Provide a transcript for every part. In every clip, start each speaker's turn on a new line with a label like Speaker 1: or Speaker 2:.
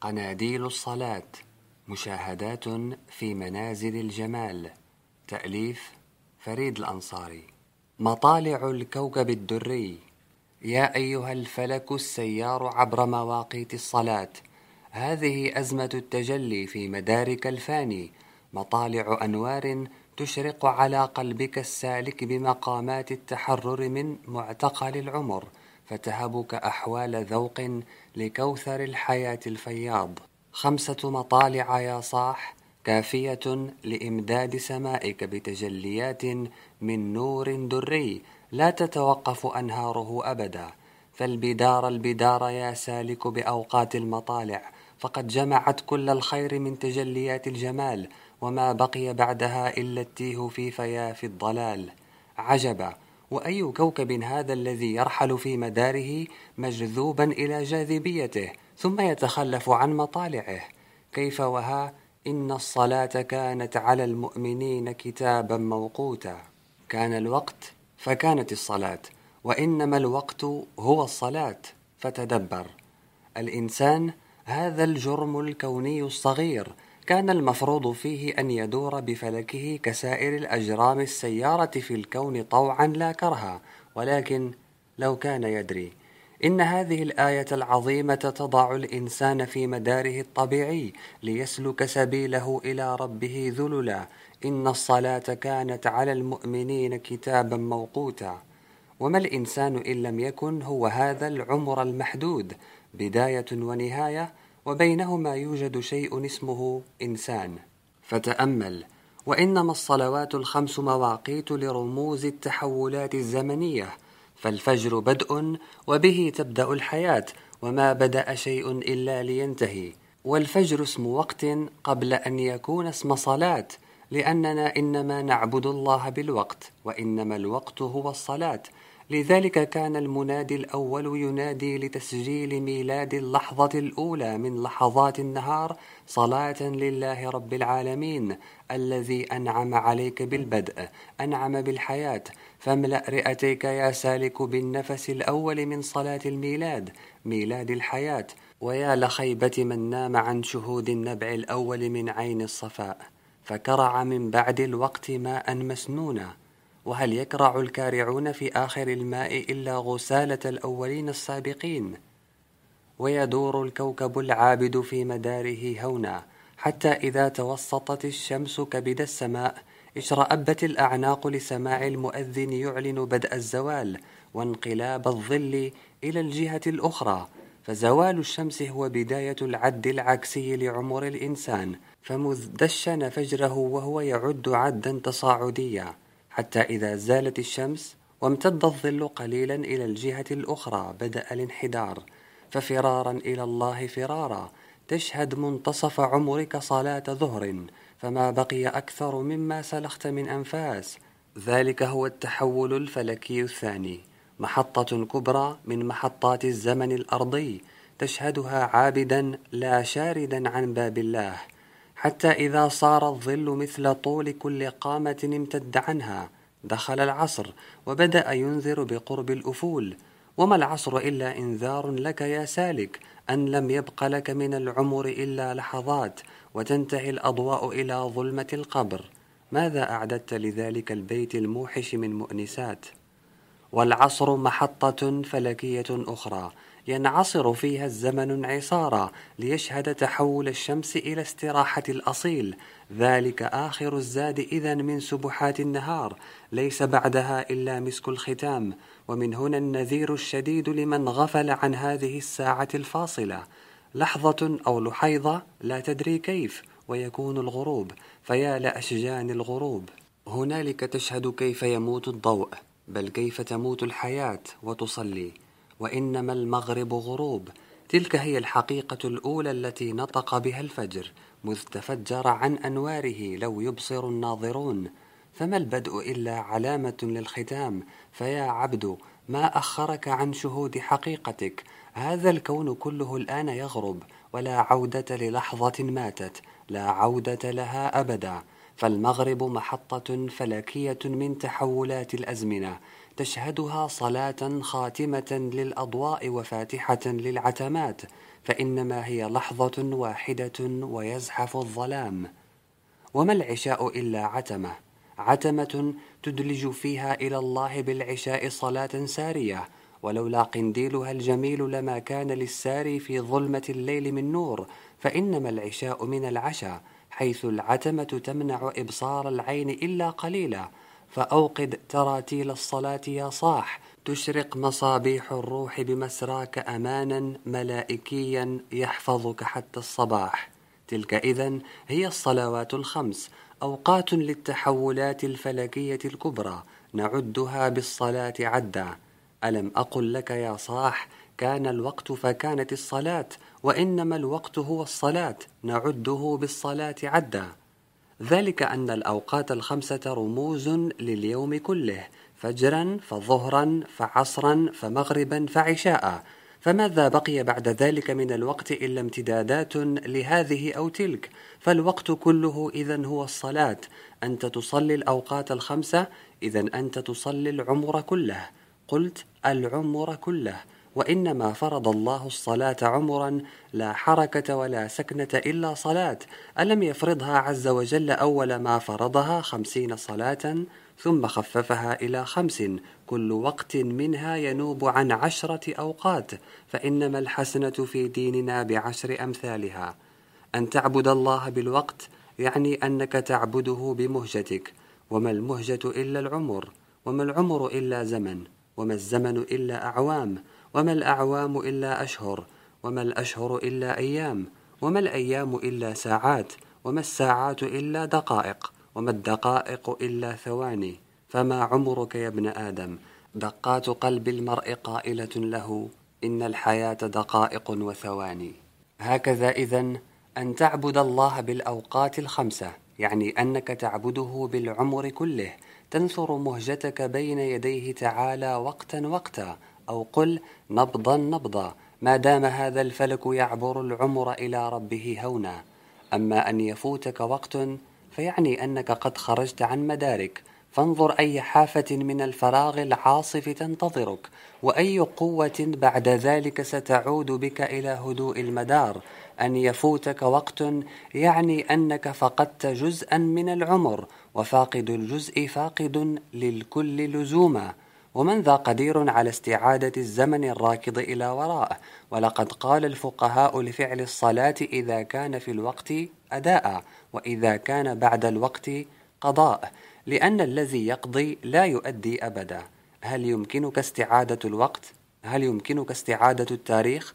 Speaker 1: قناديل الصلاة مشاهدات في منازل الجمال. تأليف فريد الأنصاري. مطالع الكوكب الدري. يا أيها الفلك السيار عبر مواقيت الصلاة. هذه أزمة التجلي في مدارك الفاني. مطالع أنوار تشرق على قلبك السالك بمقامات التحرر من معتقل العمر. فتهبك أحوال ذوق لكوثر الحياة الفياض. خمسة مطالع يا صاح كافية لإمداد سمائك بتجليات من نور دري. لا تتوقف أنهاره أبدا. فالبدار البدار يا سالك بأوقات المطالع. فقد جمعت كل الخير من تجليات الجمال وما بقي بعدها إلا التيه في فياف الضلال. عجبا وأي كوكب هذا الذي يرحل في مداره مجذوبا إلى جاذبيته ثم يتخلف عن مطالعه. كيف وها؟ إن الصلاة كانت على المؤمنين كتابا موقوتا. كان الوقت فكانت الصلاة وإنما الوقت هو الصلاة. فتدبر. الإنسان هذا الجرم الكوني الصغير كان المفروض فيه أن يدور بفلكه كسائر الأجرام السيارة في الكون طوعا لا كرها ولكن لو كان يدري. إن هذه الآية العظيمة تضع الإنسان في مداره الطبيعي ليسلك سبيله إلى ربه ذللا. إن الصلاة كانت على المؤمنين كتابا موقوتا. وما الإنسان إن لم يكن هو هذا العمر المحدود. بداية ونهاية وبينهما يوجد شيء اسمه إنسان. فتأمل وإنما الصلوات الخمس مواقيت لرموز التحولات الزمنية فالفجر بدء وبه تبدأ الحياة وما بدأ شيء إلا لينتهي. والفجر اسم وقت قبل أن يكون اسم صلاة لأننا إنما نعبد الله بالوقت وإنما الوقت هو الصلاة. لذلك كان المنادي الأول ينادي لتسجيل ميلاد اللحظة الأولى من لحظات النهار صلاة لله رب العالمين الذي أنعم عليك بالبدء أنعم بالحياة. فاملأ رئتيك يا سالك بالنفس الأول من صلاة الميلاد ميلاد الحياة. ويا لخيبة من نام عن شهود النبع الأول من عين الصفاء فكرع من بعد الوقت ماء مسنونا. وهل يكرع الكارعون في آخر الماء إلا غسالة الأولين السابقين؟ ويدور الكوكب العابد في مداره هونا حتى إذا توسطت الشمس كبد السماء اشرأبت الأعناق لسماع المؤذن يعلن بدء الزوال وانقلاب الظل إلى الجهة الأخرى. فزوال الشمس هو بداية العد العكسي لعمر الإنسان فمذ دشن فجره وهو يعد عدا تصاعديا. حتى إذا زالت الشمس وامتد الظل قليلا إلى الجهة الأخرى بدأ الانحدار. ففرارا إلى الله فرارا تشهد منتصف عمرك صلاة ظهر. فما بقي أكثر مما سلخت من أنفاس. ذلك هو التحول الفلكي الثاني. محطة كبرى من محطات الزمن الأرضي تشهدها عابدا لا شاردا عن باب الله. حتى إذا صار الظل مثل طول كل قامة امتد عنها دخل العصر وبدأ ينذر بقرب الأفول. وما العصر إلا إنذار لك يا سالك أن لم يبق لك من العمر إلا لحظات وتنتهي الأضواء إلى ظلمة القبر. ماذا أعددت لذلك البيت الموحش من مؤنسات؟ والعصر محطة فلكية أخرى. ينعصر فيها الزمن انعصارا ليشهد تحول الشمس إلى استراحة الأصيل. ذلك آخر الزاد إذا من سبحات النهار. ليس بعدها إلا مسك الختام. ومن هنا النذير الشديد لمن غفل عن هذه الساعة الفاصلة. لحظة أو لحيظة لا تدري كيف ويكون الغروب. فيا لأشجان الغروب. هنالك تشهد كيف يموت الضوء. بل كيف تموت الحياة وتصلي؟ وإنما المغرب غروب. تلك هي الحقيقة الأولى التي نطق بها الفجر مذ تفجر عن أنواره لو يبصر الناظرون. فما البدء إلا علامة للختام؟ فيا عبد ما أخرك عن شهود حقيقتك؟ هذا الكون كله الآن يغرب ولا عودة للحظة ماتت لا عودة لها أبدا. فالمغرب محطة فلكية من تحولات الأزمنة تشهدها صلاة خاتمة للأضواء وفاتحة للعتمات فإنما هي لحظة واحدة ويزحف الظلام. وما العشاء إلا عتمة عتمة تدلج فيها إلى الله بالعشاء صلاة سارية ولولا قنديلها الجميل لما كان للساري في ظلمة الليل من نور فإنما العشاء من العشاء. حيث العتمة تمنع إبصار العين إلا قليلا فأوقد تراتيل الصلاة يا صاح. تشرق مصابيح الروح بمسراك أمانا ملائكيا يحفظك حتى الصباح. تلك إذا هي الصلوات الخمس. أوقات للتحولات الفلكية الكبرى. نعدها بالصلاة عدا. ألم أقل لك يا صاح كان الوقت فكانت الصلاة. وإنما الوقت هو الصلاة نعده بالصلاة عدا. ذلك أن الأوقات الخمسة رموز لليوم كله فجرا فظهرا فعصرا فمغربا فعشاء. فماذا بقي بعد ذلك من الوقت إلا امتدادات لهذه أو تلك؟ فالوقت كله إذا هو الصلاة. أنت تصلي الأوقات الخمسة إذا أنت تصلي العمر كله. قلت العمر كله. وإنما فرض الله الصلاة عمرا لا حركة ولا سكنة إلا صلاة. ألم يفرضها عز وجل أول ما فرضها خمسين صلاة ثم خففها إلى خمس. كل وقت منها ينوب عن عشرة أوقات فإنما الحسنة في ديننا بعشر أمثالها. أن تعبد الله بالوقت يعني أنك تعبده بمهجتك. وما المهجة إلا العمر وما العمر إلا زمن وما الزمن إلا أعوام. وما الأعوام إلا أشهر وما الأشهر إلا أيام وما الأيام إلا ساعات وما الساعات إلا دقائق وما الدقائق إلا ثواني. فما عمرك يا ابن آدم؟ دقات قلب المرء قائلة له إن الحياة دقائق وثواني. هكذا إذا أن تعبد الله بالأوقات الخمسة يعني أنك تعبده بالعمر كله تنثر مهجتك بين يديه تعالى وقتا وقتا أو قل نبضا نبضا ما دام هذا الفلك يعبر العمر إلى ربه هونا. أما أن يفوتك وقت فيعني أنك قد خرجت عن مدارك. فانظر أي حافة من الفراغ العاصف تنتظرك وأي قوة بعد ذلك ستعود بك إلى هدوء المدار. أن يفوتك وقت يعني أنك فقدت جزءا من العمر وفاقد الجزء فاقد للكل لزوما. ومن ذا قدير على استعادة الزمن الراكض إلى وراء ولقد قال الفقهاء لفعل الصلاة إذا كان في الوقت أداء وإذا كان بعد الوقت قضاء لأن الذي يقضي لا يؤدي أبدا هل يمكنك استعادة الوقت؟ هل يمكنك استعادة التاريخ؟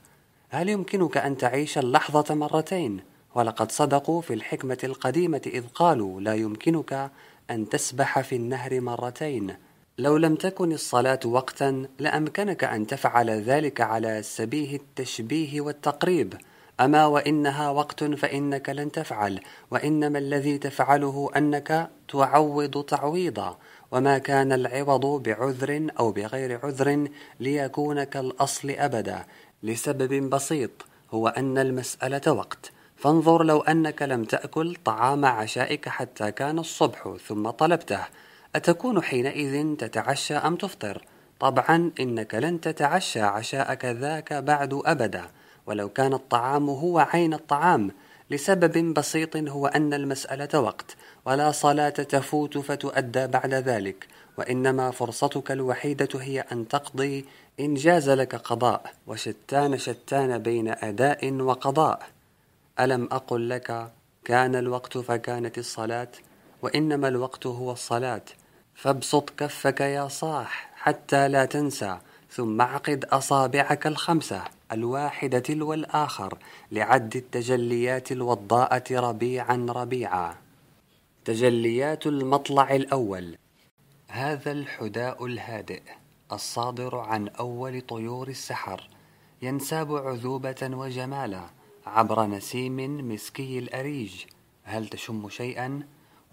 Speaker 1: هل يمكنك أن تعيش اللحظة مرتين؟ ولقد صدقوا في الحكمة القديمة إذ قالوا لا يمكنك أن تسبح في النهر مرتين لو لم تكن الصلاة وقتا لأمكنك أن تفعل ذلك على سبيه التشبيه والتقريب. أما وإنها وقت فإنك لن تفعل وإنما الذي تفعله أنك تعوض تعويضا. وما كان العوض بعذر أو بغير عذر ليكون كالأصل أبدا. لسبب بسيط هو أن المسألة وقت. فانظر لو أنك لم تأكل طعام عشائك حتى كان الصبح ثم طلبته. أتكون حينئذ تتعشى أم تفطر؟ طبعا إنك لن تتعشى عشاءك ذاك بعد أبدا ولو كان الطعام هو عين الطعام. لسبب بسيط هو أن المسألة وقت ولا صلاة تفوت فتؤدى بعد ذلك. وإنما فرصتك الوحيدة هي أن تقضي إن جاز لك قضاء وشتان شتان بين أداء وقضاء. ألم أقل لك كان الوقت فكانت الصلاة؟ وإنما الوقت هو الصلاة. فابسط كفك يا صاح حتى لا تنسى ثم اعقد أصابعك الخمسة الواحدة تلو الآخر لعد التجليات الوضاءة ربيعا ربيعا. تجليات المطلع الأول. هذا الحداء الهادئ الصادر عن أول طيور السحر ينساب عذوبة وجمالا عبر نسيم مسكي الأريج. هل تشم شيئا؟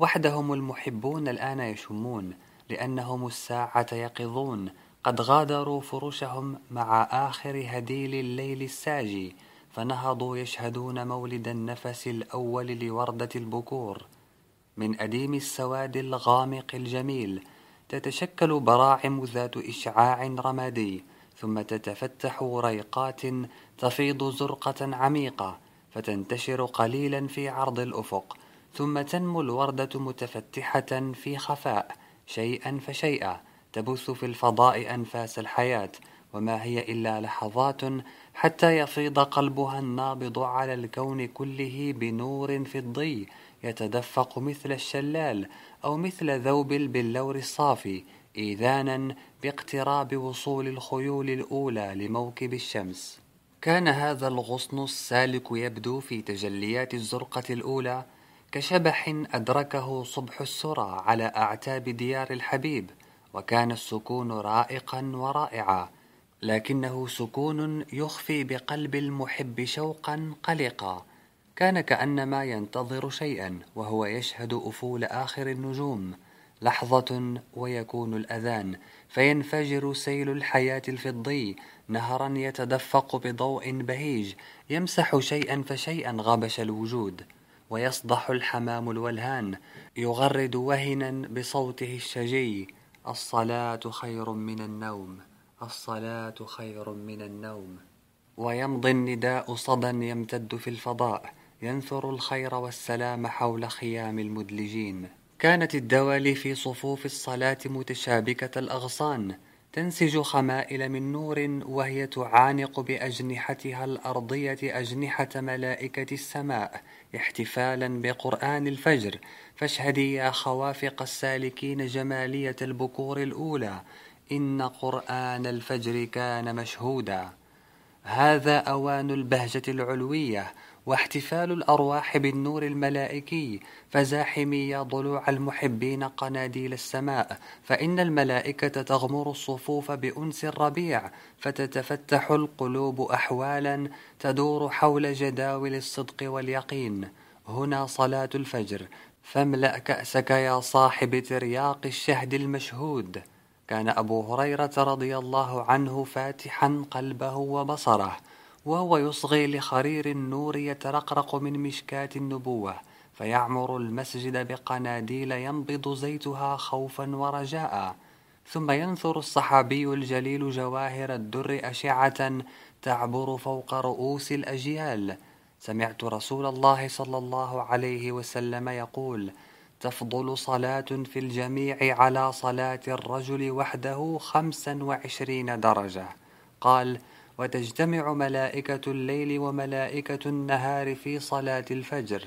Speaker 1: وحدهم المحبون الآن يشمون لأنهم الساعة يقظون. قد غادروا فرشهم مع آخر هديل الليل الساجي فنهضوا يشهدون مولد النفس الأول لوردة البكور. من أديم السواد الغامق الجميل تتشكل براعم ذات إشعاع رمادي ثم تتفتح ريقات تفيض زرقة عميقة فتنتشر قليلا في عرض الأفق. ثم تنمو الوردة متفتحة في خفاء شيئا فشيئا تبث في الفضاء أنفاس الحياة وما هي إلا لحظات حتى يفيض قلبها النابض على الكون كله بنور فضي يتدفق مثل الشلال أو مثل ذوب البلور الصافي إيذانا باقتراب وصول الخيول الأولى لموكب الشمس. كان هذا الغصن السالك يبدو في تجليات الزرقة الأولى كشبح أدركه صبح السرى على أعتاب ديار الحبيب وكان السكون رائقا ورائعا لكنه سكون يخفي بقلب المحب شوقا قلقا. كان كأنما ينتظر شيئا وهو يشهد أفول آخر النجوم. لحظة ويكون الأذان فينفجر سيل الحياة الفضي. نهرا يتدفق بضوء بهيج يمسح شيئا فشيئا غبش الوجود. ويصدح الحمام الولهان يغرد وهنا بصوته الشجي الصلاة خير من النوم الصلاة خير من النوم. ويمضي النداء صدى يمتد في الفضاء ينثر الخير والسلام حول خيام المدلجين. كانت الدوالي في صفوف الصلاة متشابكة الأغصان تنسج خمائل من نور وهي تعانق بأجنحتها الأرضية أجنحة ملائكة السماء احتفالا بقرآن الفجر. فاشهدي يا خوافق السالكين جمالية البكور الأولى إن قرآن الفجر كان مشهودا. هذا أوان البهجة العلوية واحتفال الأرواح بالنور الملائكي فزاحمي يا ضلوع المحبين قناديل السماء. فإن الملائكة تغمر الصفوف بأنس الربيع فتتفتح القلوب أحوالا تدور حول جداول الصدق واليقين. هنا صلاة الفجر فاملأ كأسك يا صاحب ترياق الشهد المشهود. كان أبو هريرة رضي الله عنه فاتحا قلبه وبصره. وهو يصغي لخرير النور يترقرق من مشكاة النبوة فيعمر المسجد بقناديل ينبض زيتها خوفا ورجاء. ثم ينثر الصحابي الجليل جواهر الدر أشعة تعبر فوق رؤوس الأجيال. سمعت رسول الله صلى الله عليه وسلم يقول تفضل صلاة في الجميع على صلاة الرجل وحده خمسا وعشرين درجة قال وتجتمع ملائكة الليل وملائكة النهار في صلاة الفجر.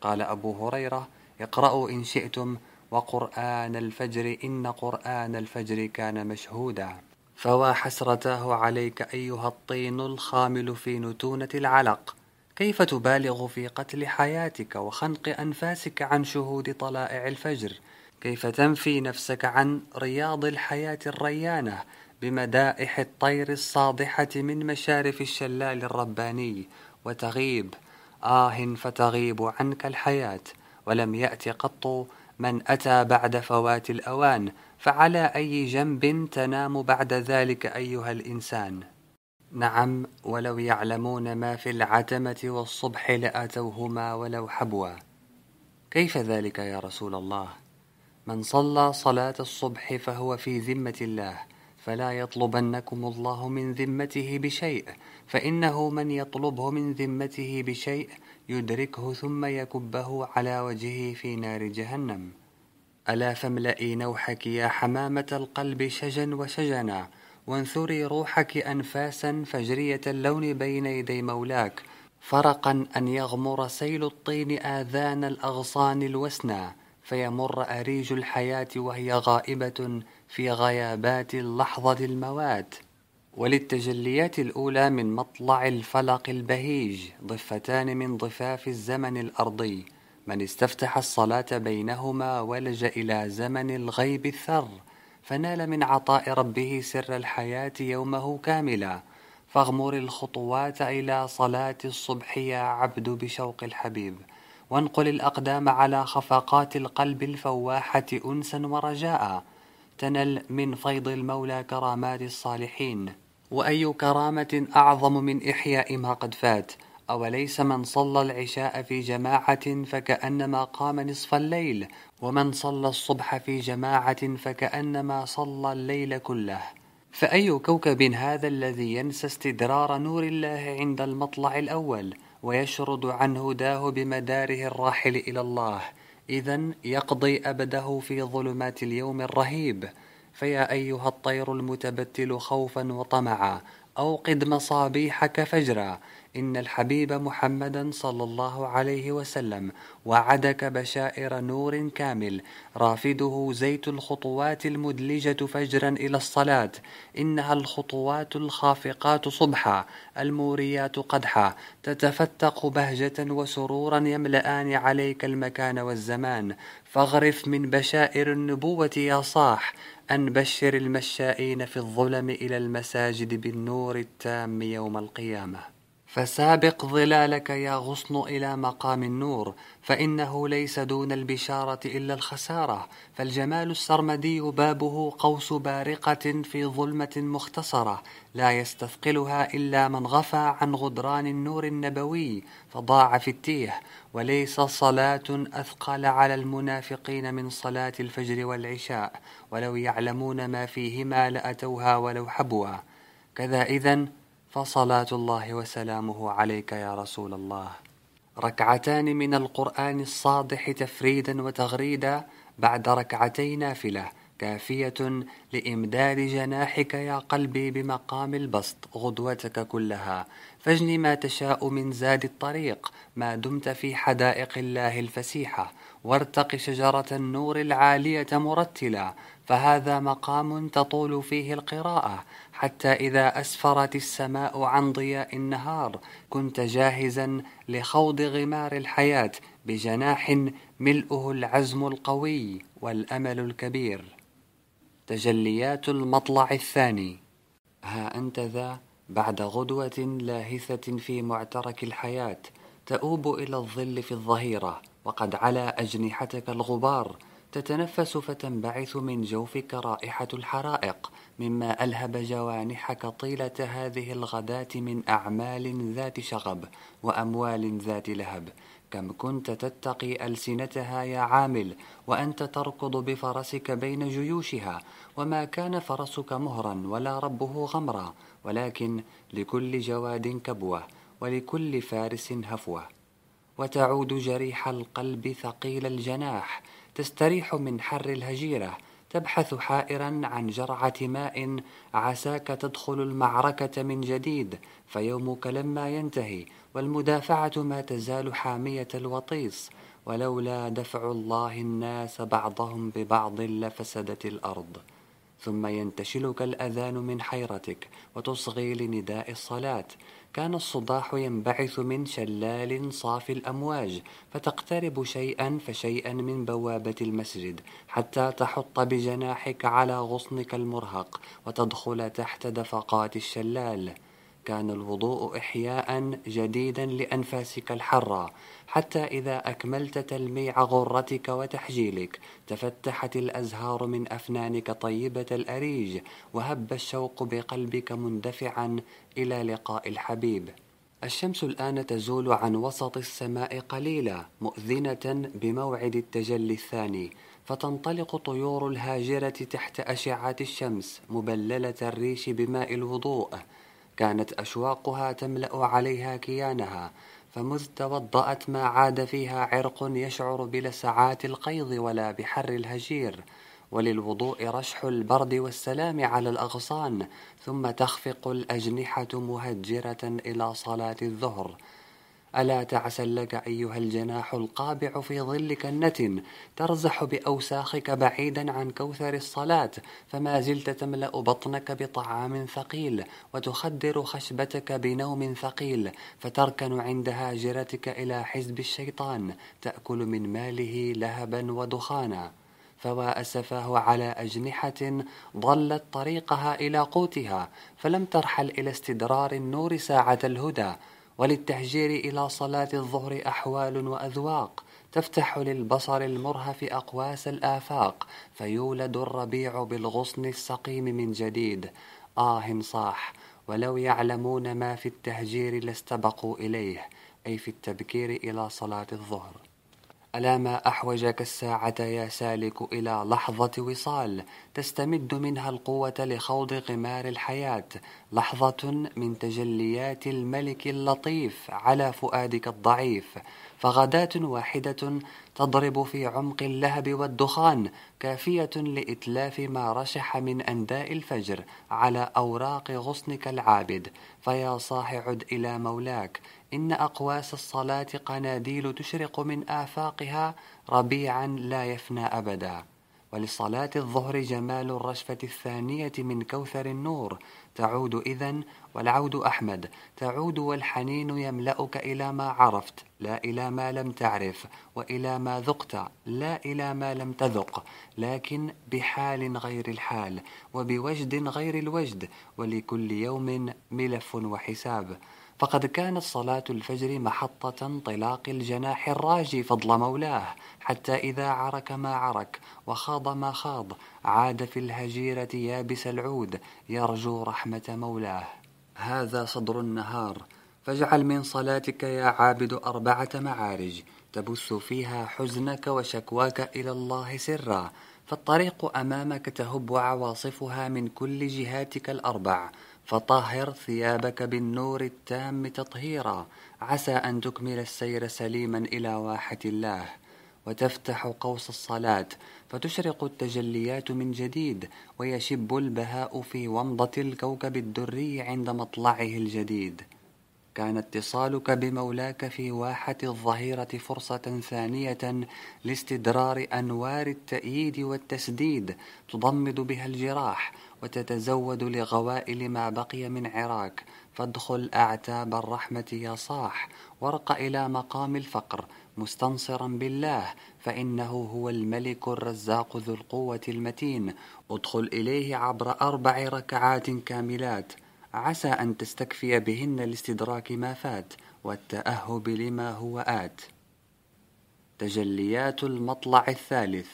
Speaker 1: قال أبو هريرة اقرأوا إن شئتم وقرآن الفجر إن قرآن الفجر كان مشهودا. فوا حسرتاه عليك أيها الطين الخامل في نتونة العلق. كيف تبالغ في قتل حياتك وخنق أنفاسك عن شهود طلائع الفجر؟ كيف تنفي نفسك عن رياض الحياة الريانة بمدائح الطير الصادحة من مشارف الشلال الرباني وتغيب. آه فتغيب عنك الحياة ولم يأت قط من أتى بعد فوات الأوان فعلى أي جنب تنام بعد ذلك أيها الإنسان؟ نعم ولو يعلمون ما في العتمة والصبح لأتوهما ولو حبوا. كيف ذلك يا رسول الله؟ من صلى صلاة الصبح فهو في ذمة الله فلا يطلبنكم الله من ذمته بشيء فإنه من يطلبه من ذمته بشيء يدركه ثم يكبه على وجهه في نار جهنم. ألا فاملئي نوحك يا حمامة القلب شجا وشجنا وانثري روحك أنفاسا فجرية اللون بين يدي مولاك فرقا أن يغمر سيل الطين آذان الأغصان الوسنى فيمر أريج الحياة وهي غائبة في غيابات اللحظة الموات وللتجليات الأولى من مطلع الفلق البهيج ضفتان من ضفاف الزمن الأرضي من استفتح الصلاة بينهما ولج إلى زمن الغيب الثر فنال من عطاء ربه سر الحياة يومه كاملا فاغمر الخطوات إلى صلاة الصبح يا عبد بشوق الحبيب. وانقل الأقدام على خفقات القلب الفواحة أنسا ورجاء. تنل من فيض المولى كرامات الصالحين. وأي كرامة أعظم من إحياء ما قد فات؟ أوليس من صلى العشاء في جماعة فكأنما قام نصف الليل؟ ومن صلى الصبح في جماعة فكأنما صلى الليل كله؟ فأي كوكب هذا الذي ينسى استدرار نور الله عند المطلع الأول؟ ويشرد عن هداه بمداره الراحل إلى الله. إذا يقضي أبده في ظلمات اليوم الرهيب. فيا أيها الطير المتبتل خوفا وطمعا أوقد مصابيحك فجرا. إن الحبيب محمدا صلى الله عليه وسلم وعدك بشائر نور كامل رافده زيت الخطوات المدلجة فجرا إلى الصلاة إنها الخطوات الخافقات صبحا الموريات قدحا تتفتق بهجة وسرورا يملآن عليك المكان والزمان. فاغرف من بشائر النبوة يا صاح أن بشر المشائين في الظلم إلى المساجد بالنور التام يوم القيامة. فسابق ظلالك يا غصن إلى مقام النور فإنه ليس دون البشارة إلا الخسارة فالجمال السرمدي بابه قوس بارقة في ظلمة مختصرة لا يستثقلها إلا من غفى عن غدران النور النبوي فضاع في التيه وليس صلاة أثقل على المنافقين من صلاة الفجر والعشاء ولو يعلمون ما فيهما لأتوها ولو حبوا. كذا إذن فصلاة الله وسلامه عليك يا رسول الله. ركعتان من القرآن الصادح تفريدا وتغريدا بعد ركعتي نافلة كافية لإمداد جناحك يا قلبي بمقام البسط غدوتك كلها. فاجن ما تشاء من زاد الطريق ما دمت في حدائق الله الفسيحة. وارتق شجرة النور العالية مرتلا فهذا مقام تطول فيه القراءة. حتى إذا أسفرت السماء عن ضياء النهار كنت جاهزا لخوض غمار الحياة بجناح ملؤه العزم القوي والأمل الكبير. تجليات المطلع الثاني. ها أنت ذا بعد غدوة لاهثة في معترك الحياة تؤوب إلى الظل في الظهيرة وقد علا أجنحتك الغبار تتنفس فتنبعث من جوفك رائحة الحرائق مما ألهب جوانحك طيلة هذه الغداة من أعمال ذات شغب وأموال ذات لهب. كم كنت تتقي ألسنتها يا عامل وأنت تركض بفرسك بين جيوشها وما كان فرسك مهرا ولا ربه غمرا ولكن لكل جواد كبوة ولكل فارس هفوة. وتعود جريح القلب ثقيل الجناح تستريح من حر الهجيرة تبحث حائرا عن جرعة ماء عساك تدخل المعركة من جديد فيومك لما ينتهي والمدافعة ما تزال حامية الوطيس ولولا دفع الله الناس بعضهم ببعض لفسدت الأرض. ثم ينتشلك الأذان من حيرتك وتصغي لنداء الصلاة. كان الصداح ينبعث من شلال صافي الأمواج فتقترب شيئا فشيئا من بوابة المسجد حتى تحط بجناحك على غصنك المرهق وتدخل تحت دفقات الشلال. كان الوضوء إحياء جديدا لأنفاسك الحرة حتى إذا أكملت تلميع غرتك وتحجيلك تفتحت الأزهار من أفنانك طيبة الأريج وهب الشوق بقلبك مندفعا إلى لقاء الحبيب. الشمس الآن تزول عن وسط السماء قليلا مؤذنة بموعد التجلي الثاني فتنطلق طيور الهاجرة تحت أشعة الشمس مبللة الريش بماء الوضوء. كانت أشواقها تملأ عليها كيانها فمذ توضأت ما عاد فيها عرق يشعر بلسعات القيض ولا بحر الهجير. وللوضوء رشح البرد والسلام على الأغصان ثم تخفق الأجنحة مهجرة إلى صلاة الظهر. ألا تعسى لك أيها الجناح القابع في ظلك النتن ترزح بأوساخك بعيدا عن كوثر الصلاة فما زلت تملأ بطنك بطعام ثقيل وتخدر خشبتك بنوم ثقيل فتركن عند هاجرتك إلى حزب الشيطان تأكل من ماله لهبا ودخانا. فوا أسفاه على أجنحة ضلت طريقها إلى قوتها فلم ترحل إلى استدرار النور ساعة الهدى وللتهجير إلى صلاة الظهر أحوال وأذواق. تفتح للبصر المرهف أقواس الآفاق فيولد الربيع بالغصن السقيم من جديد. آه صاح ولو يعلمون ما في التهجير لاستبقوا إليه أي في التبكير إلى صلاة الظهر. ألا ما أحوجك الساعة يا سالك إلى لحظة وصال؟ تستمد منها القوة لخوض غمار الحياة. لحظة من تجليات الملك اللطيف على فؤادك الضعيف. فغداة واحدة تضرب في عمق اللهب والدخان. كافية لإتلاف ما رشح من أنداء الفجر على أوراق غصنك العابد. فيا صاح عد إلى مولاك. إن أقواس الصلاة قناديل تشرق من آفاقها ربيعا لا يفنى أبدا. ولصلاة الظهر جمال الرشفة الثانية من كوثر النور. تعود إذن والعود أحمد. تعود والحنين يملأك إلى ما عرفت. لا إلى ما لم تعرف. وإلى ما ذقت. لا إلى ما لم تذق. لكن بحال غير الحال. وبوجد غير الوجد. ولكل يوم ملف وحساب. فقد كانت صلاة الفجر محطة انطلاق الجناح الراجي فضل مولاه حتى إذا عرك ما عرك وخاض ما خاض عاد في الهجيرة يابس العود يرجو رحمة مولاه. هذا صدر النهار فاجعل من صلاتك يا عابد أربعة معارج تبث فيها حزنك وشكواك إلى الله سرا فالطريق أمامك تهب عواصفها من كل جهاتك الأربع. فطهر ثيابك بالنور التام تطهيرا. عسى أن تكمل السير سليما إلى واحة الله. وتفتح قوس الصلاة. فتشرق التجليات من جديد. ويشب البهاء في ومضة الكوكب الدري عند مطلعه الجديد. كان اتصالك بمولاك في واحة الظهيرة فرصة ثانية لاستدرار أنوار التأييد والتسديد. تضمد بها الجراح. وتتزود لغوائل ما بقي من عراك. فادخل أعتاب الرحمة يا صاح. وارق إلى مقام الفقر. مستنصرا بالله. فإنه هو الملك الرزاق ذو القوة المتين. ادخل إليه عبر أربع ركعات كاملات. عسى أن تستكفي بهن لاستدراك ما فات. والتأهب لما هو آت. تجليات المطلع الثالث.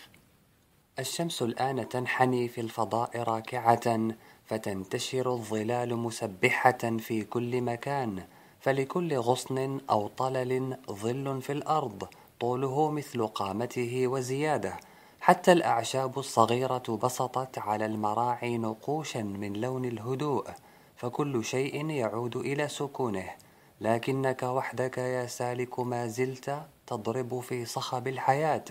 Speaker 1: الشمس الآن تنحني في الفضاء راكعة فتنتشر الظلال مسبحة في كل مكان فلكل غصن أو طلل ظل في الأرض طوله مثل قامته وزيادة. حتى الأعشاب الصغيرة بسطت على المراعي نقوشا من لون الهدوء فكل شيء يعود إلى سكونه. لكنك وحدك يا سالك ما زلت تضرب في صخب الحياة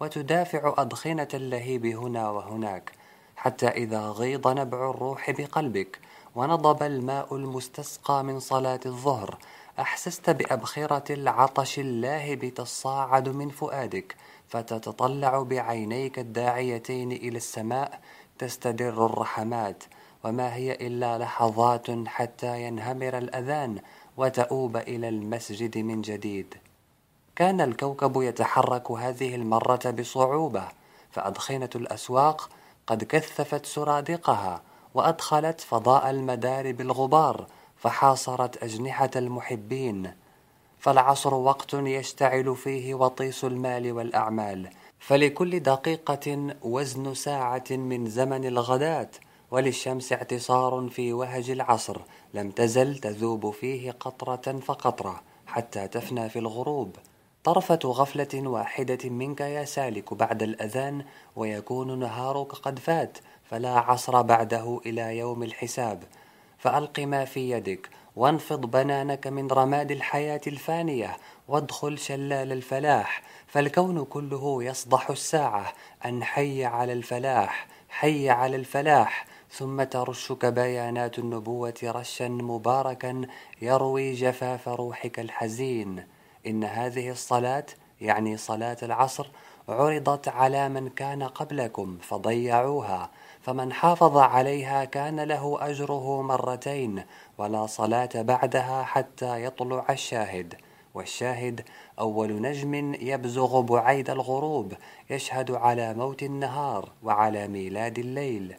Speaker 1: وتدافع أدخنة اللهيب هنا وهناك حتى إذا غيض نبع الروح بقلبك ونضب الماء المستسقى من صلاة الظهر أحسست بأبخرة العطش اللاهب تصاعد من فؤادك فتتطلع بعينيك الداعيتين إلى السماء تستدر الرحمات وما هي إلا لحظات حتى ينهمر الأذان وتؤوب إلى المسجد من جديد. كان الكوكب يتحرك هذه المرة بصعوبة فأدخنة الأسواق قد كثفت سرادقها وأدخلت فضاء المدار بالغبار فحاصرت أجنحة المحبين. فالعصر وقت يشتعل فيه وطيس المال والأعمال. فلكل دقيقة وزن ساعة من زمن الغداة وللشمس اعتصار في وهج العصر. لم تزل تذوب فيه قطرة فقطرة حتى تفنى في الغروب. طرفة غفلة واحدة منك يا سالك بعد الأذان ويكون نهارك قد فات فلا عصر بعده إلى يوم الحساب. فألق ما في يدك وانفض بنانك من رماد الحياة الفانية وادخل شلال الفلاح فالكون كله يصدح الساعة أن حي على الفلاح حي على الفلاح. ثم ترشك بيانات النبوة رشا مباركا يروي جفاف روحك الحزين. إن هذه الصلاة يعني صلاة العصر عرضت على من كان قبلكم فضيعوها. فمن حافظ عليها كان له أجره مرتين ولا صلاة بعدها حتى يطلع الشاهد. والشاهد أول نجم يبزغ بعيد الغروب يشهد على موت النهار وعلى ميلاد الليل.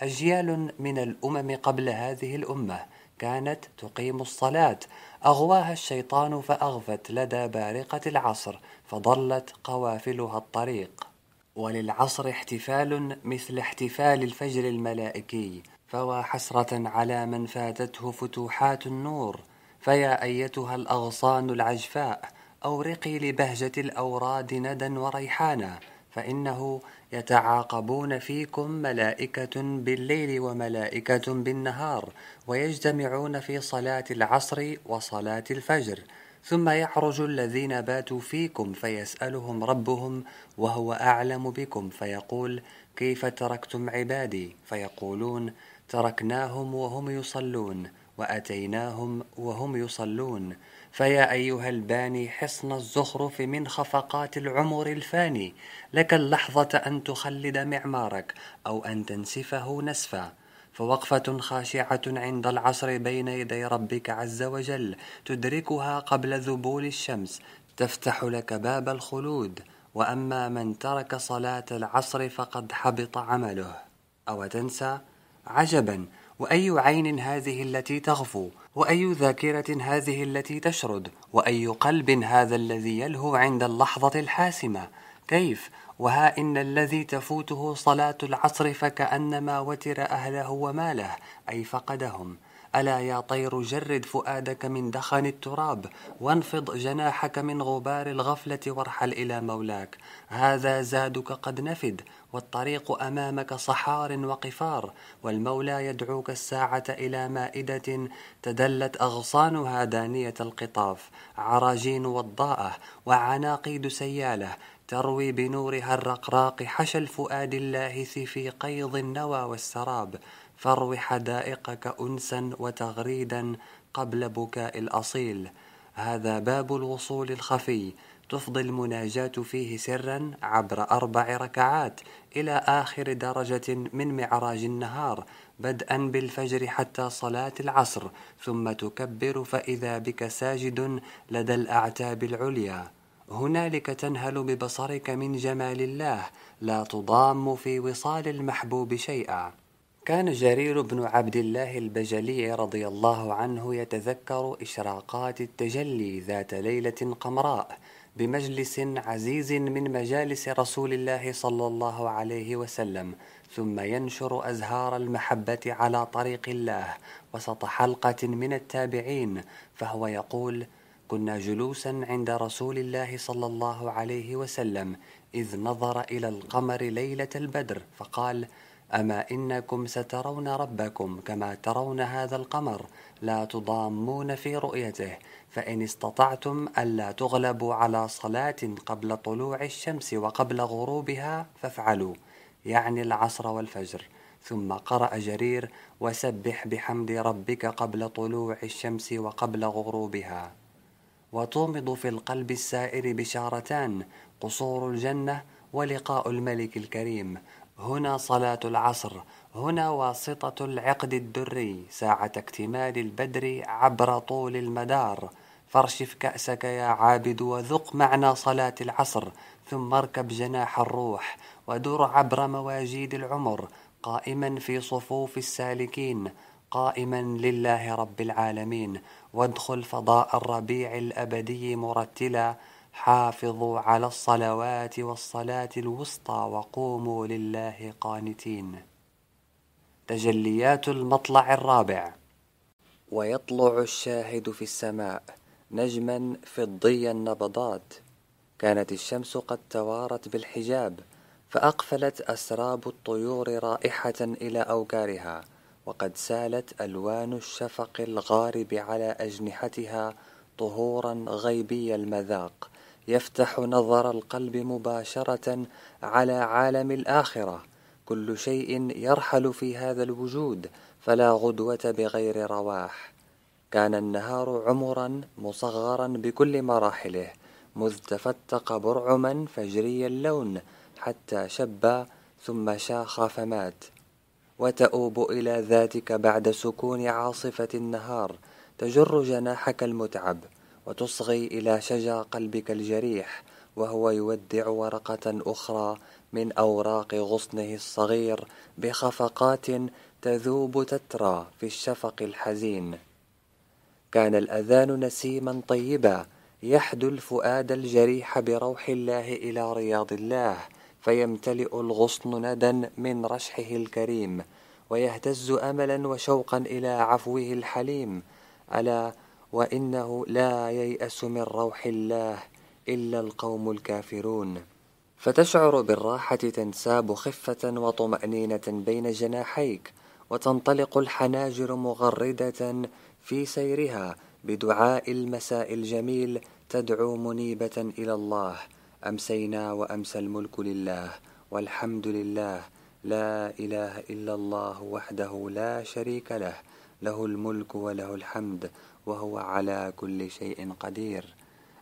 Speaker 1: أجيال من الأمم قبل هذه الأمة كانت تقيم الصلاة أغواها الشيطان فأغفت لدى بارقة العصر فضلت قوافلها الطريق. وللعصر احتفال مثل احتفال الفجر الملائكي فوا حسرة على من فاتته فتوحات النور. فيا أيتها الأغصان العجفاء أورقي لبهجة الأوراد ندى وريحانا فإنه يتعاقبون فيكم ملائكة بالليل وملائكة بالنهار ويجتمعون في صلاة العصر وصلاة الفجر. ثم يعرج الذين باتوا فيكم فيسألهم ربهم وهو أعلم بكم فيقول كيف تركتم عبادي؟ فيقولون تركناهم وهم يصلون وأتيناهم وهم يصلون. فيا أيها الباني حصن الزخرف من خفقات العمر الفاني. لك اللحظة أن تخلد معمارك أو أن تنسفه نسفا. فوقفة خاشعة عند العصر بين يدي ربك عز وجل تدركها قبل ذبول الشمس. تفتح لك باب الخلود. وأما من ترك صلاة العصر فقد حبط عمله. أو تنسى؟ عجبا. وأي عين هذه التي تغفو وأي ذاكرة هذه التي تشرد وأي قلب هذا الذي يلهو عند اللحظة الحاسمة. كيف؟ وها إن الذي تفوته صلاة العصر فكأنما وتر أهله وماله أي فقدهم. ألا يا طير جرد فؤادك من دخن التراب وانفض جناحك من غبار الغفلة وارحل إلى مولاك. هذا زادك قد نفد والطريق أمامك صحار وقفار. والمولى يدعوك الساعة إلى مائدة تدلت أغصانها دانية القطاف. عراجين وضاءة وعناقيد سيالة تروي بنورها الرقراق حشى الفؤاد اللاهث في قيض النوى والسراب. فارو حدائقك أنسا وتغريدا قبل بكاء الأصيل. هذا باب الوصول الخفي. تفضي المناجاة فيه سرا عبر أربع ركعات إلى آخر درجة من معراج النهار بدءا بالفجر حتى صلاة العصر ثم تكبر فإذا بك ساجد لدى الأعتاب العليا. هنالك تنهل ببصرك من جمال الله لا تضام في وصال المحبوب شيئا. كان جرير بن عبد الله البجلي رضي الله عنه يتذكر إشراقات التجلي ذات ليلة قمراء بمجلس عزيز من مجالس رسول الله صلى الله عليه وسلم ثم ينشر أزهار المحبة على طريق الله وسط حلقة من التابعين فهو يقول كنا جلوسا عند رسول الله صلى الله عليه وسلم إذ نظر إلى القمر ليلة البدر فقال أما إنكم سترون ربكم كما ترون هذا القمر لا تضامون في رؤيته فإن استطعتم ألا تغلبوا على صلاة قبل طلوع الشمس وقبل غروبها فافعلوا يعني العصر والفجر. ثم قرأ جرير وسبح بحمد ربك قبل طلوع الشمس وقبل غروبها. وتومض في القلب السائر بشارتان قصور الجنة ولقاء الملك الكريم. هنا صلاة العصر هنا واسطة العقد الدري ساعة اكتمال البدر عبر طول المدار. فارشف كأسك يا عابد وذق معنى صلاة العصر ثم اركب جناح الروح ودر عبر مواجيد العمر قائما في صفوف السالكين قائما لله رب العالمين. وادخل فضاء الربيع الأبدي مرتلا حافظوا على الصلوات والصلاة الوسطى وقوموا لله قانتين. تجليات المطلع الرابع. ويطلع الشاهد في السماء نجما فضي النبضات كانت الشمس قد توارت بالحجاب فأقفلت أسراب الطيور رائحة إلى أوكارها وقد سالت ألوان الشفق الغارب على أجنحتها طهورا غيبي المذاق. يفتح نظر القلب مباشرة على عالم الآخرة. كل شيء يرحل في هذا الوجود فلا غدوة بغير رواح. كان النهار عمرا مصغرا بكل مراحله مذ تفتق برعما فجري اللون حتى شب ثم شاخ فمات. وتؤوب إلى ذاتك بعد سكون عاصفة النهار تجر جناحك المتعب. وتصغي إلى شجا قلبك الجريح وهو يودع ورقة أخرى من أوراق غصنه الصغير بخفقات تذوب تترى في الشفق الحزين. كان الأذان نسيما طيبا يحدو الفؤاد الجريح بروح الله إلى رياض الله فيمتلئ الغصن ندى من رشحه الكريم ويهتز أملا وشوقا إلى عفوه الحليم. ألا وإنه لا ييأس من روح الله إلا القوم الكافرون. فتشعر بالراحة تنساب خفة وطمأنينة بين جناحيك وتنطلق الحناجر مغردة في سيرها بدعاء المساء الجميل تدعو منيبة إلى الله. أمسينا وأمسى الملك لله والحمد لله. لا إله إلا الله وحده لا شريك له. له الملك وله الحمد وهو على كل شيء قدير.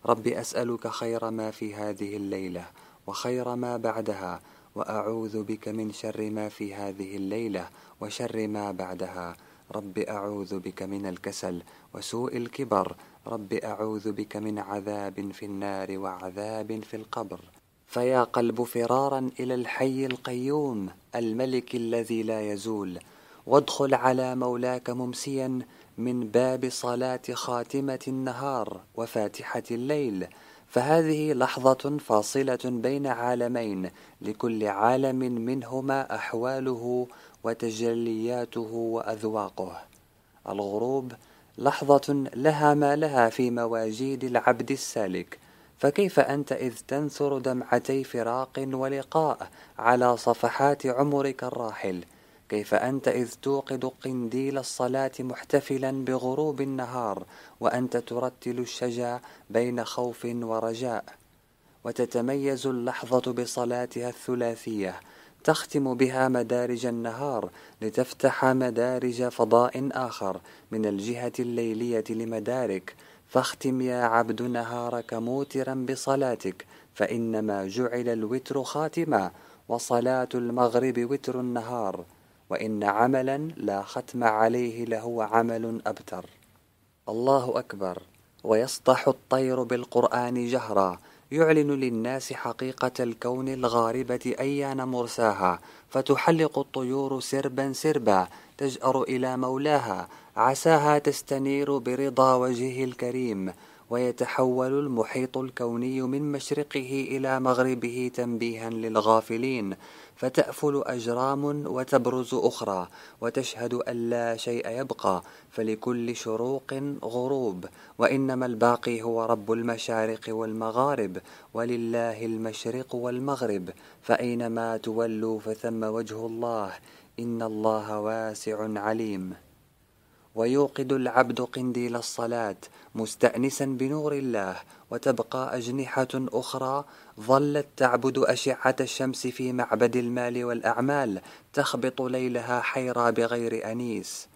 Speaker 1: رب أسألك خير ما في هذه الليلة وخير ما بعدها وأعوذ بك من شر ما في هذه الليلة وشر ما بعدها. رب أعوذ بك من الكسل وسوء الكبر. رب أعوذ بك من عذاب في النار وعذاب في القبر. فيا قلب فرارا إلى الحي القيوم الملك الذي لا يزول. وادخل على مولاك ممسيا من باب صلاة خاتمة النهار وفاتحة الليل. فهذه لحظة فاصلة بين عالمين لكل عالم منهما أحواله وتجلياته وأذواقه. الغروب لحظة لها ما لها في مواجيد العبد السالك. فكيف أنت إذ تنثر دمعتي فراق ولقاء على صفحات عمرك الراحل؟ كيف أنت إذ توقد قنديل الصلاة محتفلا بغروب النهار وأنت ترتل الشجع بين خوف ورجاء وتتميز اللحظة بصلاتها الثلاثية تختم بها مدارج النهار لتفتح مدارج فضاء آخر من الجهة الليلية لمدارك. فاختم يا عبد نهارك موترا بصلاتك فإنما جعل الوتر خاتما وصلاة المغرب وتر النهار. وإن عملا لا ختم عليه لهو عمل أبتر. الله أكبر. ويسطح الطير بالقرآن جهرا. يعلن للناس حقيقة الكون الغاربة أيان مرساها. فتحلق الطيور سربا سربا. تجأر إلى مولاها. عساها تستنير برضا وجهه الكريم. ويتحول المحيط الكوني من مشرقه إلى مغربه تنبيها للغافلين. فتأفل أجرام وتبرز أخرى وتشهد أن لا شيء يبقى فلكل شروق غروب. وإنما الباقي هو رب المشارق والمغارب ولله المشرق والمغرب. فأينما تولوا فثم وجه الله إن الله واسع عليم. ويوقد العبد قنديل الصلاة مستأنسا بنور الله وتبقى أجنحة أخرى ظلت تعبد أشعة الشمس في معبد المال والأعمال تخبط ليلها حيرى بغير أنيس.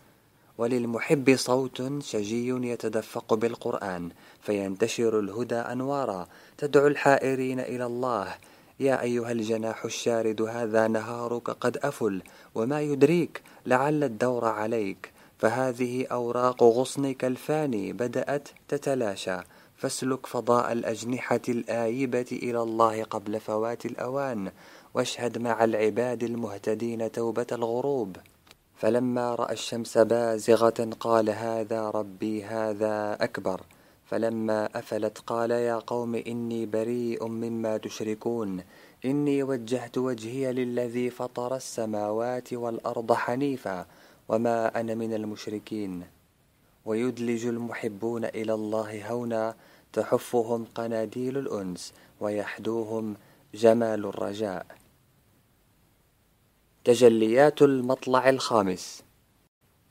Speaker 1: وللمحب صوت شجي يتدفق بالقرآن فينتشر الهدى أنوارا تدعو الحائرين إلى الله. يا أيها الجناح الشارد هذا نهارك قد أفل وما يدريك لعل الدور عليك. فهذه أوراق غصنك الفاني بدأت تتلاشى. فاسلك فضاء الأجنحة الآيبة إلى الله قبل فوات الأوان واشهد مع العباد المهتدين توبة الغروب. فلما رأى الشمس بازغة قال هذا ربي هذا أكبر. فلما أفلت قال يا قوم إني بريء مما تشركون. إني وجهت وجهي للذي فطر السماوات والأرض حنيفا وما أنا من المشركين. ويدلج المحبون إلى الله هونا تحفهم قناديل الأنس ويحدوهم جمال الرجاء. تجليات المطلع الخامس.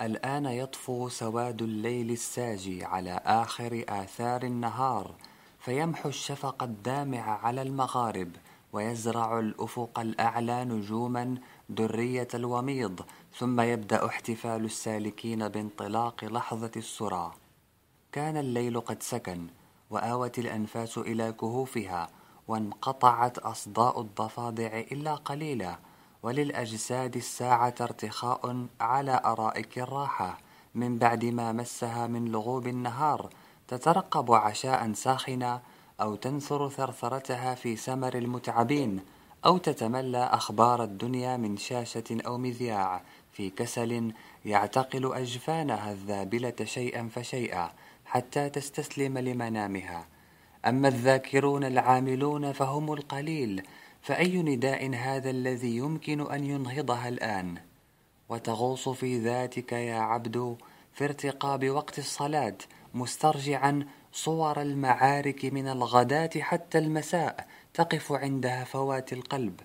Speaker 1: الآن يطفو سواد الليل الساجي على آخر آثار النهار فيمحو الشفق الدامع على المغارب ويزرع الأفق الأعلى نجوما درية الوميض ثم يبدأ احتفال السالكين بانطلاق لحظة السرى. كان الليل قد سكن وآوت الأنفاس إلى كهوفها وانقطعت أصداء الضفادع إلا قليلا. وللأجساد الساعة ارتخاء على أرائك الراحة. من بعد ما مسها من لغوب النهار تترقب عشاء ساخنا أو تنثر ثرثرتها في سمر المتعبين. أو تتملى أخبار الدنيا من شاشة أو مذياع. في كسل يعتقل أجفانها الذابلة شيئا فشيئا حتى تستسلم لمنامها. أما الذاكرون العاملون فهم القليل فأي نداء هذا الذي يمكن أن ينهضها الآن؟ وتغوص في ذاتك يا عبد في ارتقاب وقت الصلاة مسترجعا صور المعارك من الغداة حتى المساء تقف عندها فوات القلب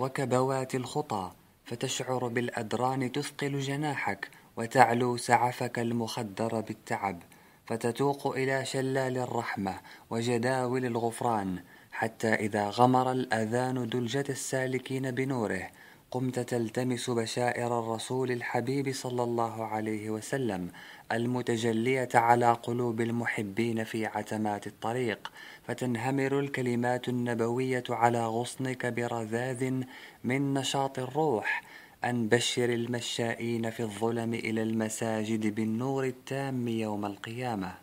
Speaker 1: وكبوات الخطى فتشعر بالأدران تثقل جناحك وتعلو سعفك المخدر بالتعب فتتوق إلى شلال الرحمة وجداول الغفران حتى إذا غمر الأذان دلجة السالكين بنوره قمت تلتمس بشائر الرسول الحبيب صلى الله عليه وسلم المتجلية على قلوب المحبين في عتمات الطريق فتنهمر الكلمات النبوية على غصنك برذاذ من نشاط الروح. أن بشر المشائين في الظلم إلى المساجد بالنور التام يوم القيامة.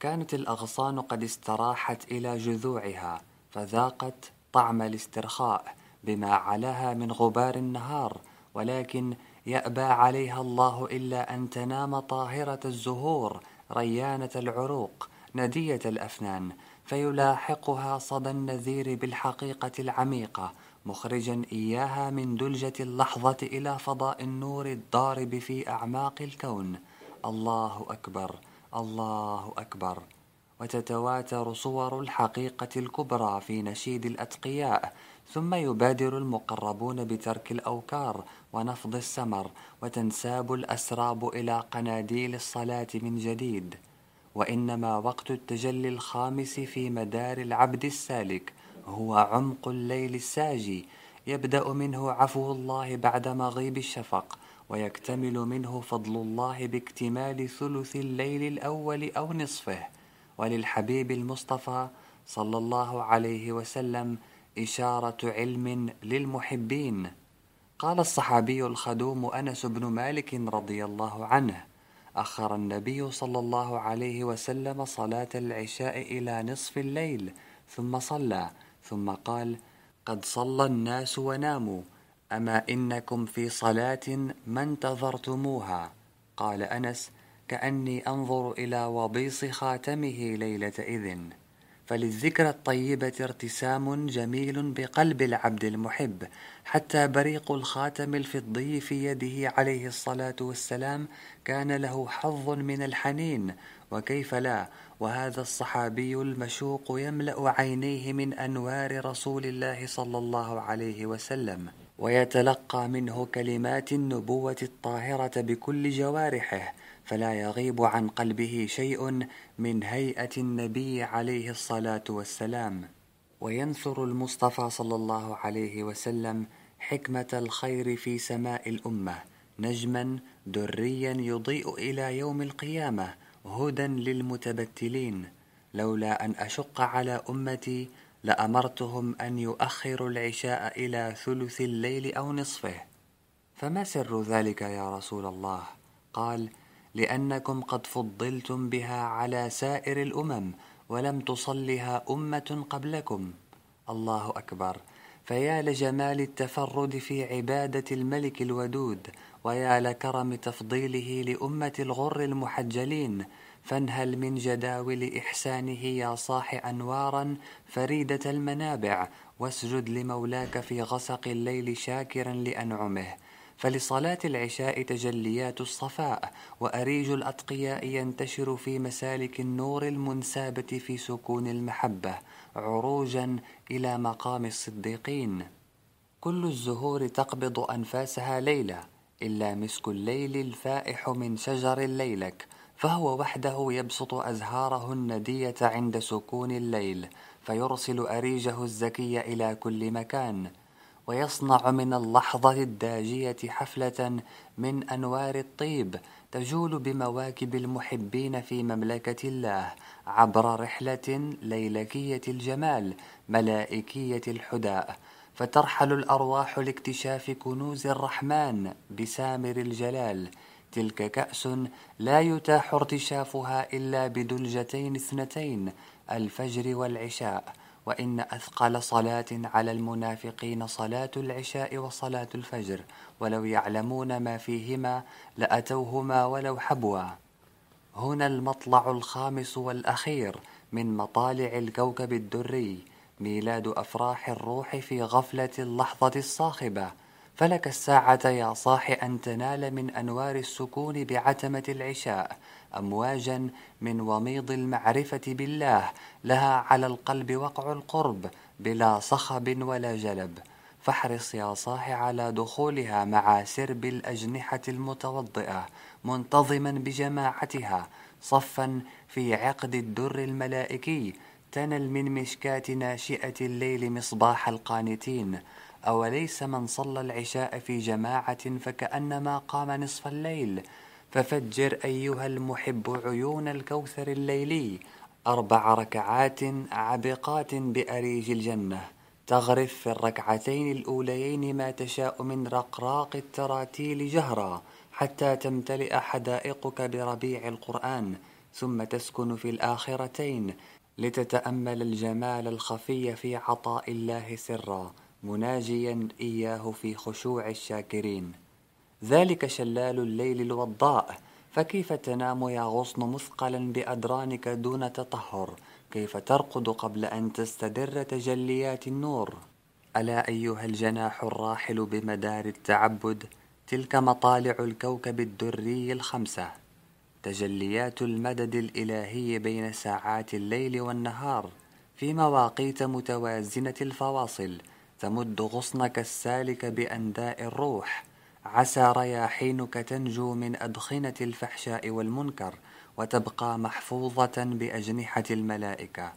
Speaker 1: كانت الأغصان قد استراحت إلى جذوعها فذاقت طعم الاسترخاء. بما علاها من غبار النهار ولكن يأبى عليها الله إلا أن تنام طاهرة الزهور ريانة العروق ندية الأفنان فيلاحقها صدى النذير بالحقيقة العميقة مخرجا إياها من دلجة اللحظة إلى فضاء النور الضارب في أعماق الكون. الله أكبر الله أكبر. وتتواتر صور الحقيقة الكبرى في نشيد الأتقياء ثم يبادر المقربون بترك الأوكار ونفض السمر وتنساب الأسراب إلى قناديل الصلاة من جديد. وإنما وقت التجلي الخامس في مدار العبد السالك هو عمق الليل الساجي يبدأ منه عفو الله بعد مغيب الشفق ويكتمل منه فضل الله باكتمال ثلث الليل الأول أو نصفه. وللحبيب المصطفى صلى الله عليه وسلم إشارة علم للمحبين. قال الصحابي الخدوم أنس بن مالك رضي الله عنه أخر النبي صلى الله عليه وسلم صلاة العشاء إلى نصف الليل ثم صلى ثم قال قد صلى الناس وناموا أما إنكم في صلاة ما انتظرتموها؟ قال أنس كأني أنظر إلى وبيص خاتمه ليلة إذن. فللذكرى الطيبة ارتسام جميل بقلب العبد المحب حتى بريق الخاتم الفضي في يده عليه الصلاة والسلام كان له حظ من الحنين. وكيف لا؟ وهذا الصحابي المشوق يملأ عينيه من أنوار رسول الله صلى الله عليه وسلم ويتلقى منه كلمات النبوة الطاهرة بكل جوارحه. فلا يغيب عن قلبه شيء من هيئة النبي عليه الصلاة والسلام. وينثر المصطفى صلى الله عليه وسلم حكمة الخير في سماء الأمة نجما دريا يضيء إلى يوم القيامة هدى للمتبتلين. لولا أن أشق على أمتي لأمرتهم أن يؤخروا العشاء إلى ثلث الليل أو نصفه. فما سر ذلك يا رسول الله؟ قال لأنكم قد فضلتم بها على سائر الأمم ولم تصلها أمة قبلكم. الله أكبر. فيا لجمال التفرد في عبادة الملك الودود ويا لكرم تفضيله لأمة الغر المحجلين. فانهل من جداول إحسانه يا صاح أنوارا فريدة المنابع واسجد لمولاك في غسق الليل شاكرا لأنعمه. فلصلاة العشاء تجليات الصفاء وأريج الأتقياء ينتشر في مسالك النور المنسابة في سكون المحبة عروجا إلى مقام الصديقين. كل الزهور تقبض أنفاسها ليلة إلا مسك الليل الفائح من شجر الليلك فهو وحده يبسط أزهاره الندية عند سكون الليل فيرسل أريجه الزكي إلى كل مكان. ويصنع من اللحظة الداجية حفلة من أنوار الطيب تجول بمواكب المحبين في مملكة الله عبر رحلة ليلكية الجمال ملائكية الحداء. فترحل الأرواح لاكتشاف كنوز الرحمن بسامر الجلال. تلك كأس لا يتاح ارتشافها إلا بدلجتين اثنتين الفجر والعشاء. وإن أثقل صلاة على المنافقين صلاة العشاء وصلاة الفجر ولو يعلمون ما فيهما لأتوهما ولو حبوا. هنا المطلع الخامس والأخير من مطالع الكوكب الدري ميلاد أفراح الروح في غفلة اللحظة الصاخبة. فلك الساعة يا صاح أن تنال من أنوار السكون بعتمة العشاء. أمواجا من وميض المعرفة بالله لها على القلب وقع القرب بلا صخب ولا جلب. فاحرص يا صاح على دخولها مع سرب الأجنحة المتوضئة منتظما بجماعتها صفا في عقد الدر الملائكي تنل من مشكاة ناشئة الليل مصباح القانتين. أوليس من صلى العشاء في جماعة فكأنما قام نصف الليل؟ ففجر أيها المحب عيون الكوثر الليلي أربع ركعات عبقات بأريج الجنة. تغرف في الركعتين الأوليين ما تشاء من رقراق التراتيل جهرا حتى تمتلئ حدائقك بربيع القرآن ثم تسكن في الآخرتين لتتأمل الجمال الخفي في عطاء الله سرا مناجيا إياه في خشوع الشاكرين. ذلك شلال الليل الوضاء فكيف تنام يا غصن مثقلا بأدرانك دون تطهر؟ كيف ترقد قبل أن تستدر تجليات النور؟ ألا أيها الجناح الراحل بمدار التعبد؟ تلك مطالع الكوكب الدري الخمسة. تجليات المدد الإلهي بين ساعات الليل والنهار. في مواقيت متوازنة الفواصل تمد غصنك السالك بأنداء الروح. عسى رياحينك تنجو من أدخنة الفحشاء والمنكر وتبقى محفوظة بأجنحة الملائكة.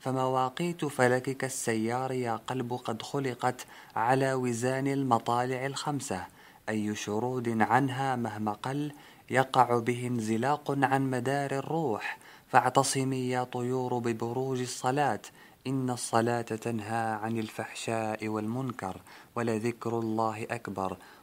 Speaker 1: فمواقيت فلكك السيار يا قلب قد خلقت على وزان المطالع الخمسة. أي شرود عنها مهما قل يقع به انزلاق عن مدار الروح. فاعتصمي يا طيور ببروج الصلاة إن الصلاة تنهى عن الفحشاء والمنكر ولذكر الله أكبر.